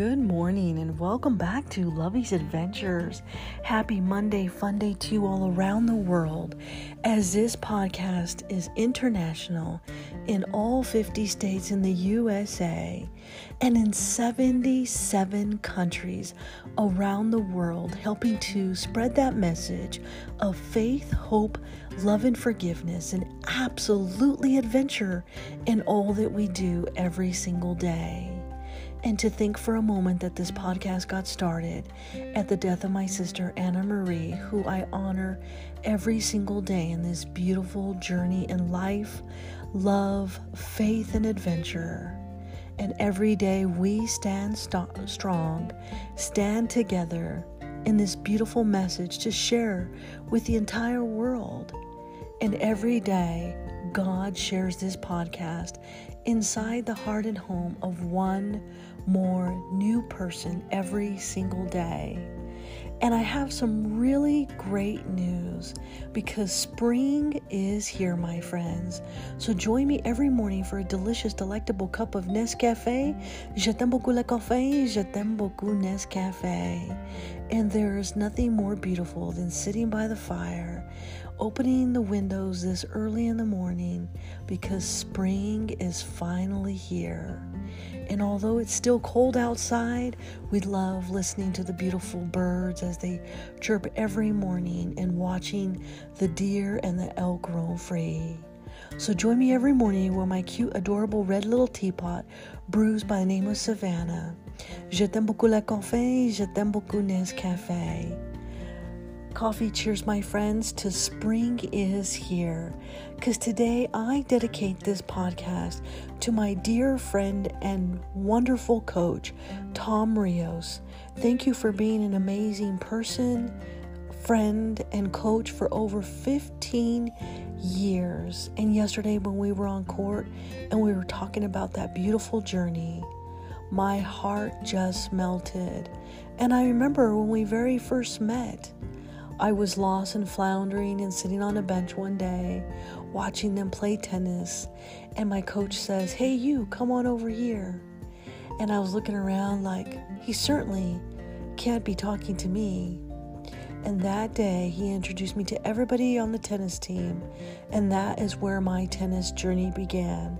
Good morning and welcome back to Lovey's Adventures. Happy Monday, fun day to you all around the world as this podcast is international in all 50 states in the USA and in 77 countries around the world, helping to spread that message of faith, hope, love, and forgiveness, and absolutely adventure in all that we do every single day and to think for a moment that this podcast got started at the death of my sister Anna Marie, who I honor every single day in this beautiful journey in life, love, faith, and adventure. And every day we stand st- strong, stand together in this beautiful message to share with the entire world. And every day, God shares this podcast inside the heart and home of one more new person every single day. And I have some really great news because spring is here, my friends. So join me every morning for a delicious, delectable cup of Nescafe. Je t'aime beaucoup le café, je t'aime beaucoup Nescafe. And there is nothing more beautiful than sitting by the fire, opening the windows this early in the morning because spring is finally here. And although it's still cold outside, we love listening to the beautiful birds as they chirp every morning and watching the deer and the elk roam free. So join me every morning with my cute, adorable red little teapot brews by the name of Savannah. Je t'aime beaucoup le café, je t'aime beaucoup Nescafe. Coffee cheers, my friends, to spring is here. Because today I dedicate this podcast to my dear friend and wonderful coach, Tom Rios. Thank you for being an amazing person, friend, and coach for over 15 years. And yesterday, when we were on court and we were talking about that beautiful journey, my heart just melted. And I remember when we very first met. I was lost and floundering and sitting on a bench one day watching them play tennis. And my coach says, Hey, you, come on over here. And I was looking around like, He certainly can't be talking to me. And that day, he introduced me to everybody on the tennis team, and that is where my tennis journey began.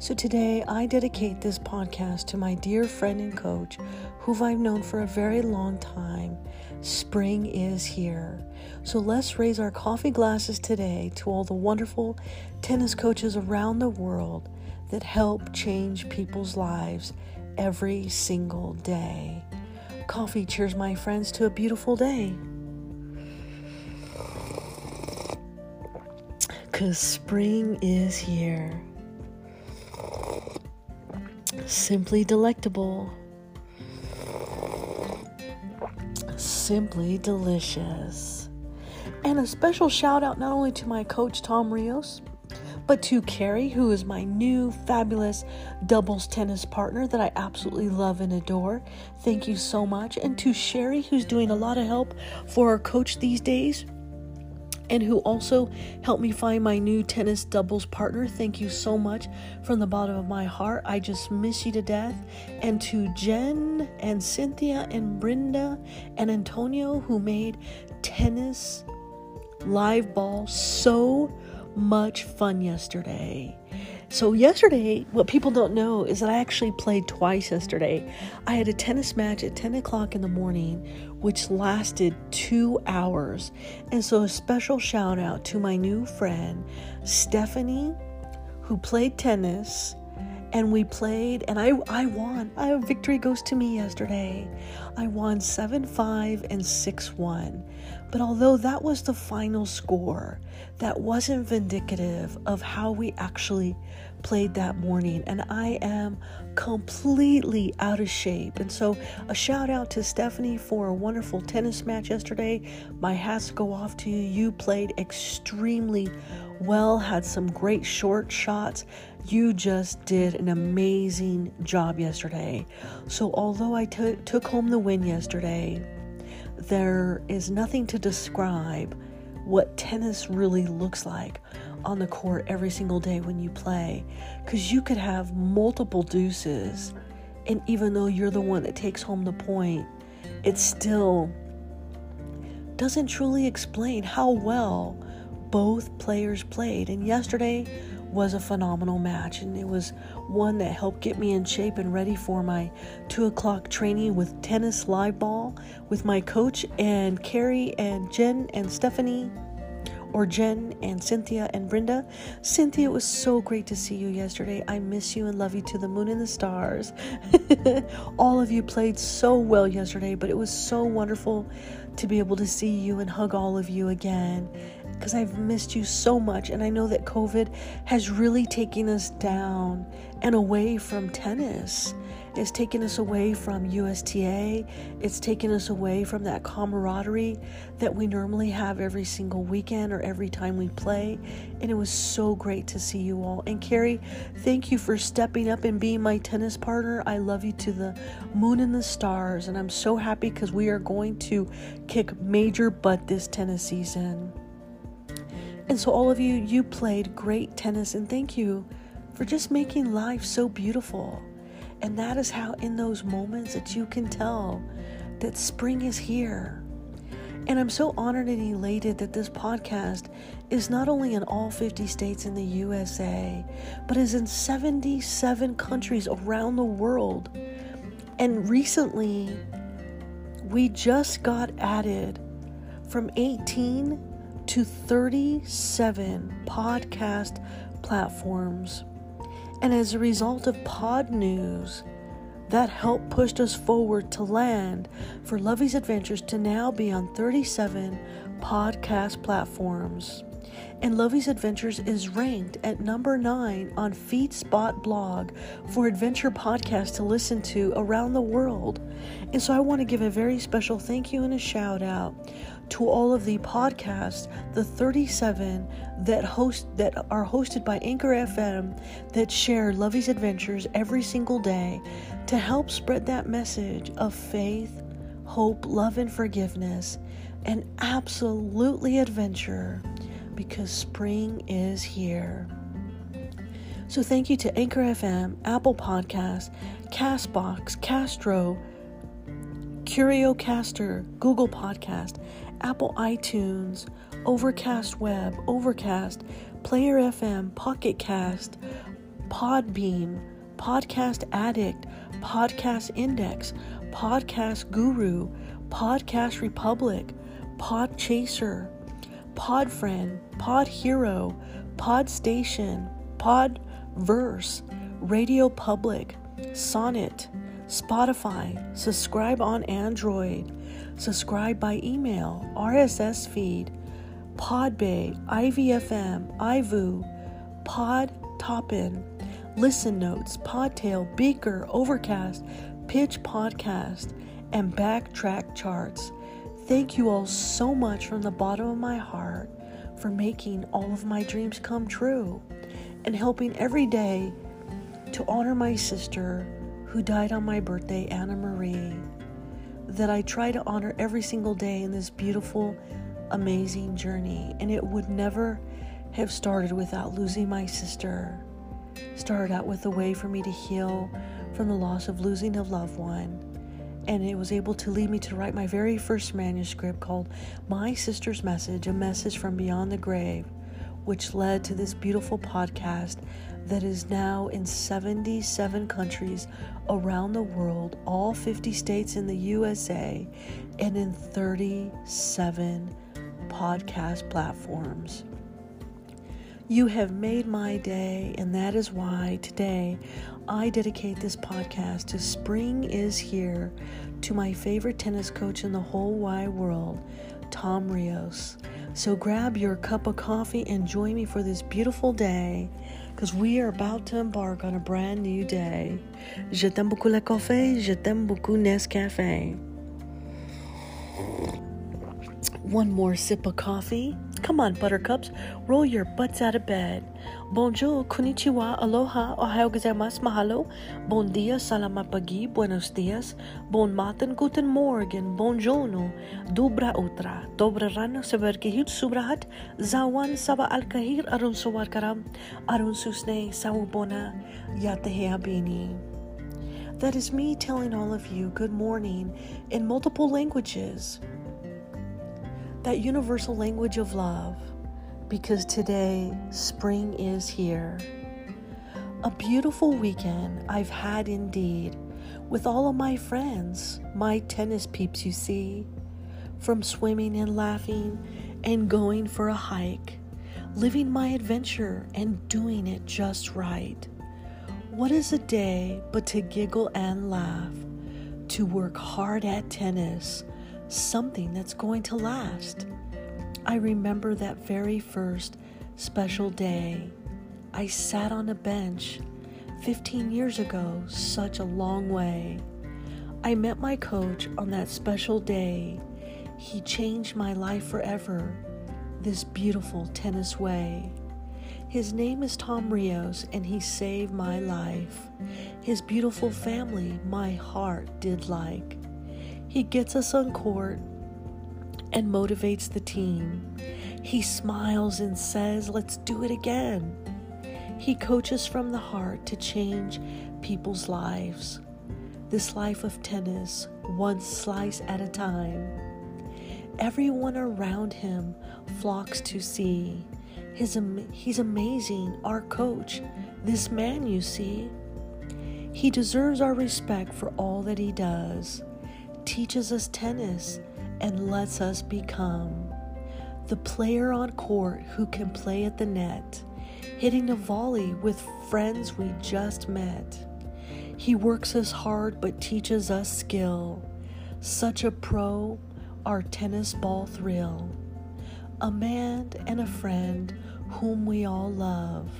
So today, I dedicate this podcast to my dear friend and coach, who I've known for a very long time. Spring is here. So let's raise our coffee glasses today to all the wonderful tennis coaches around the world that help change people's lives every single day. Coffee cheers, my friends, to a beautiful day. Because spring is here. Simply delectable. Simply delicious. And a special shout out not only to my coach Tom Rios, but to Carrie, who is my new fabulous doubles tennis partner that I absolutely love and adore. Thank you so much. And to Sherry, who's doing a lot of help for our coach these days and who also helped me find my new tennis doubles partner. Thank you so much from the bottom of my heart. I just miss you to death. And to Jen and Cynthia and Brenda and Antonio, who made tennis live ball so much fun yesterday. So, yesterday, what people don't know is that I actually played twice yesterday. I had a tennis match at 10 o'clock in the morning, which lasted two hours. And so, a special shout out to my new friend, Stephanie, who played tennis. And we played, and I, I won. I, victory goes to me yesterday. I won 7 5 and 6 1. But although that was the final score, that wasn't vindicative of how we actually played that morning. And I am completely out of shape. And so, a shout out to Stephanie for a wonderful tennis match yesterday. My hats go off to you. You played extremely well, had some great short shots. You just did an amazing job yesterday. So, although I t- took home the win yesterday, there is nothing to describe what tennis really looks like on the court every single day when you play because you could have multiple deuces And even though you're the one that takes home the point, it still doesn't truly explain how well both players played. And yesterday was a phenomenal match, and it was one that helped get me in shape and ready for my two o'clock training with tennis live ball with my coach and Carrie and Jen and Stephanie or Jen and Cynthia and Brenda. Cynthia, it was so great to see you yesterday. I miss you and love you to the moon and the stars. all of you played so well yesterday, but it was so wonderful to be able to see you and hug all of you again because I've missed you so much. And I know that COVID has really taken us down and away from tennis. It's taken us away from USTA. It's taken us away from that camaraderie that we normally have every single weekend or every time we play. And it was so great to see you all. And Carrie, thank you for stepping up and being my tennis partner. I love you to the moon and the stars. And I'm so happy because we are going to kick major butt this tennis season. And so, all of you, you played great tennis, and thank you for just making life so beautiful. And that is how, in those moments, that you can tell that spring is here. And I'm so honored and elated that this podcast is not only in all 50 states in the USA, but is in 77 countries around the world. And recently, we just got added from 18 to 37 podcast platforms. And as a result of pod news, that help pushed us forward to land for Lovey's Adventures to now be on 37 podcast platforms. And Lovey's Adventures is ranked at number nine on FeedSpot blog for adventure podcasts to listen to around the world. And so I want to give a very special thank you and a shout out to all of the podcasts, the 37 that host that are hosted by Anchor FM that share Lovey's adventures every single day to help spread that message of faith, hope, love and forgiveness and absolutely adventure because spring is here. So thank you to Anchor FM, Apple Podcasts, Castbox, Castro, CurioCaster, Google Podcast, Apple iTunes, Overcast Web, Overcast, Player FM, Pocket Cast, Podbean, Podcast Addict, Podcast Index, Podcast Guru, Podcast Republic, Pod Chaser, Podfriend, Pod Hero, Pod Station, Podverse, Radio Public, Sonnet, Spotify, subscribe on Android, subscribe by email, RSS feed, Podbay, IVFM, iVoo, Pod Toppin, Listen Notes, Podtail, Breaker, Overcast, Pitch Podcast, and Backtrack Charts. Thank you all so much from the bottom of my heart for making all of my dreams come true and helping every day to honor my sister who died on my birthday, Anna Marie that I try to honor every single day in this beautiful, amazing journey. And it would never have started without losing my sister. Started out with a way for me to heal from the loss of losing a loved one. And it was able to lead me to write my very first manuscript called My Sister's Message A Message from Beyond the Grave, which led to this beautiful podcast that is now in 77 countries around the world, all 50 states in the USA, and in 37 podcast platforms. You have made my day, and that is why today I dedicate this podcast to Spring is Here to my favorite tennis coach in the whole wide world, Tom Rios. So grab your cup of coffee and join me for this beautiful day because we are about to embark on a brand new day. Je t'aime beaucoup le café, je t'aime beaucoup Nescafe. One more sip of coffee. Come on, buttercups, roll your butts out of bed. Bonjour, konnichiwa, aloha, ohayo gozaimasu, mahalo. Bon dia, salamat pagi, buenos dias. Bon matin, guten morgen, bonjourno. Dobra utra, dobra rana, severkihit subrahat. Zawan saba al-kahir, arun suwar karam. Arun susne, sawubona, yatehea bini. That is me telling all of you good morning in multiple languages. That universal language of love, because today spring is here. A beautiful weekend I've had indeed with all of my friends, my tennis peeps, you see, from swimming and laughing and going for a hike, living my adventure and doing it just right. What is a day but to giggle and laugh, to work hard at tennis, something that's going to last? I remember that very first special day. I sat on a bench 15 years ago, such a long way. I met my coach on that special day. He changed my life forever, this beautiful tennis way. His name is Tom Rios, and he saved my life. His beautiful family, my heart did like. He gets us on court and motivates the team. He smiles and says, Let's do it again. He coaches from the heart to change people's lives. This life of tennis, one slice at a time. Everyone around him flocks to see. His, he's amazing, our coach, this man you see. He deserves our respect for all that he does, teaches us tennis, and lets us become the player on court who can play at the net hitting a volley with friends we just met. He works us hard but teaches us skill. Such a pro, our tennis ball thrill. A man and a friend whom we all love.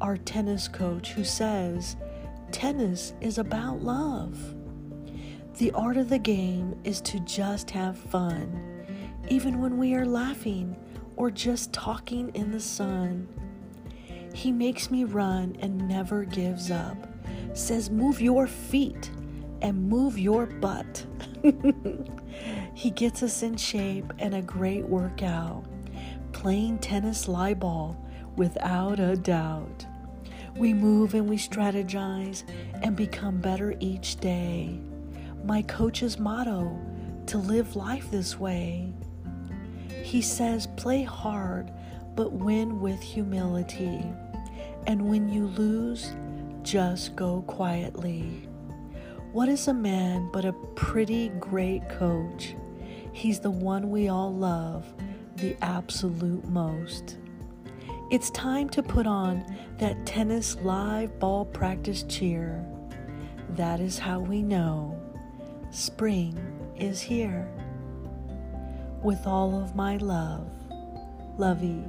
Our tennis coach who says, Tennis is about love. The art of the game is to just have fun, even when we are laughing or just talking in the sun. He makes me run and never gives up. Says, Move your feet and move your butt. he gets us in shape and a great workout. Playing tennis live ball without a doubt. We move and we strategize and become better each day. My coach's motto to live life this way. He says, play hard, but win with humility. And when you lose, just go quietly. What is a man but a pretty great coach? He's the one we all love, the absolute most. It's time to put on that tennis live ball practice cheer. That is how we know spring is here. With all of my love, Lovey.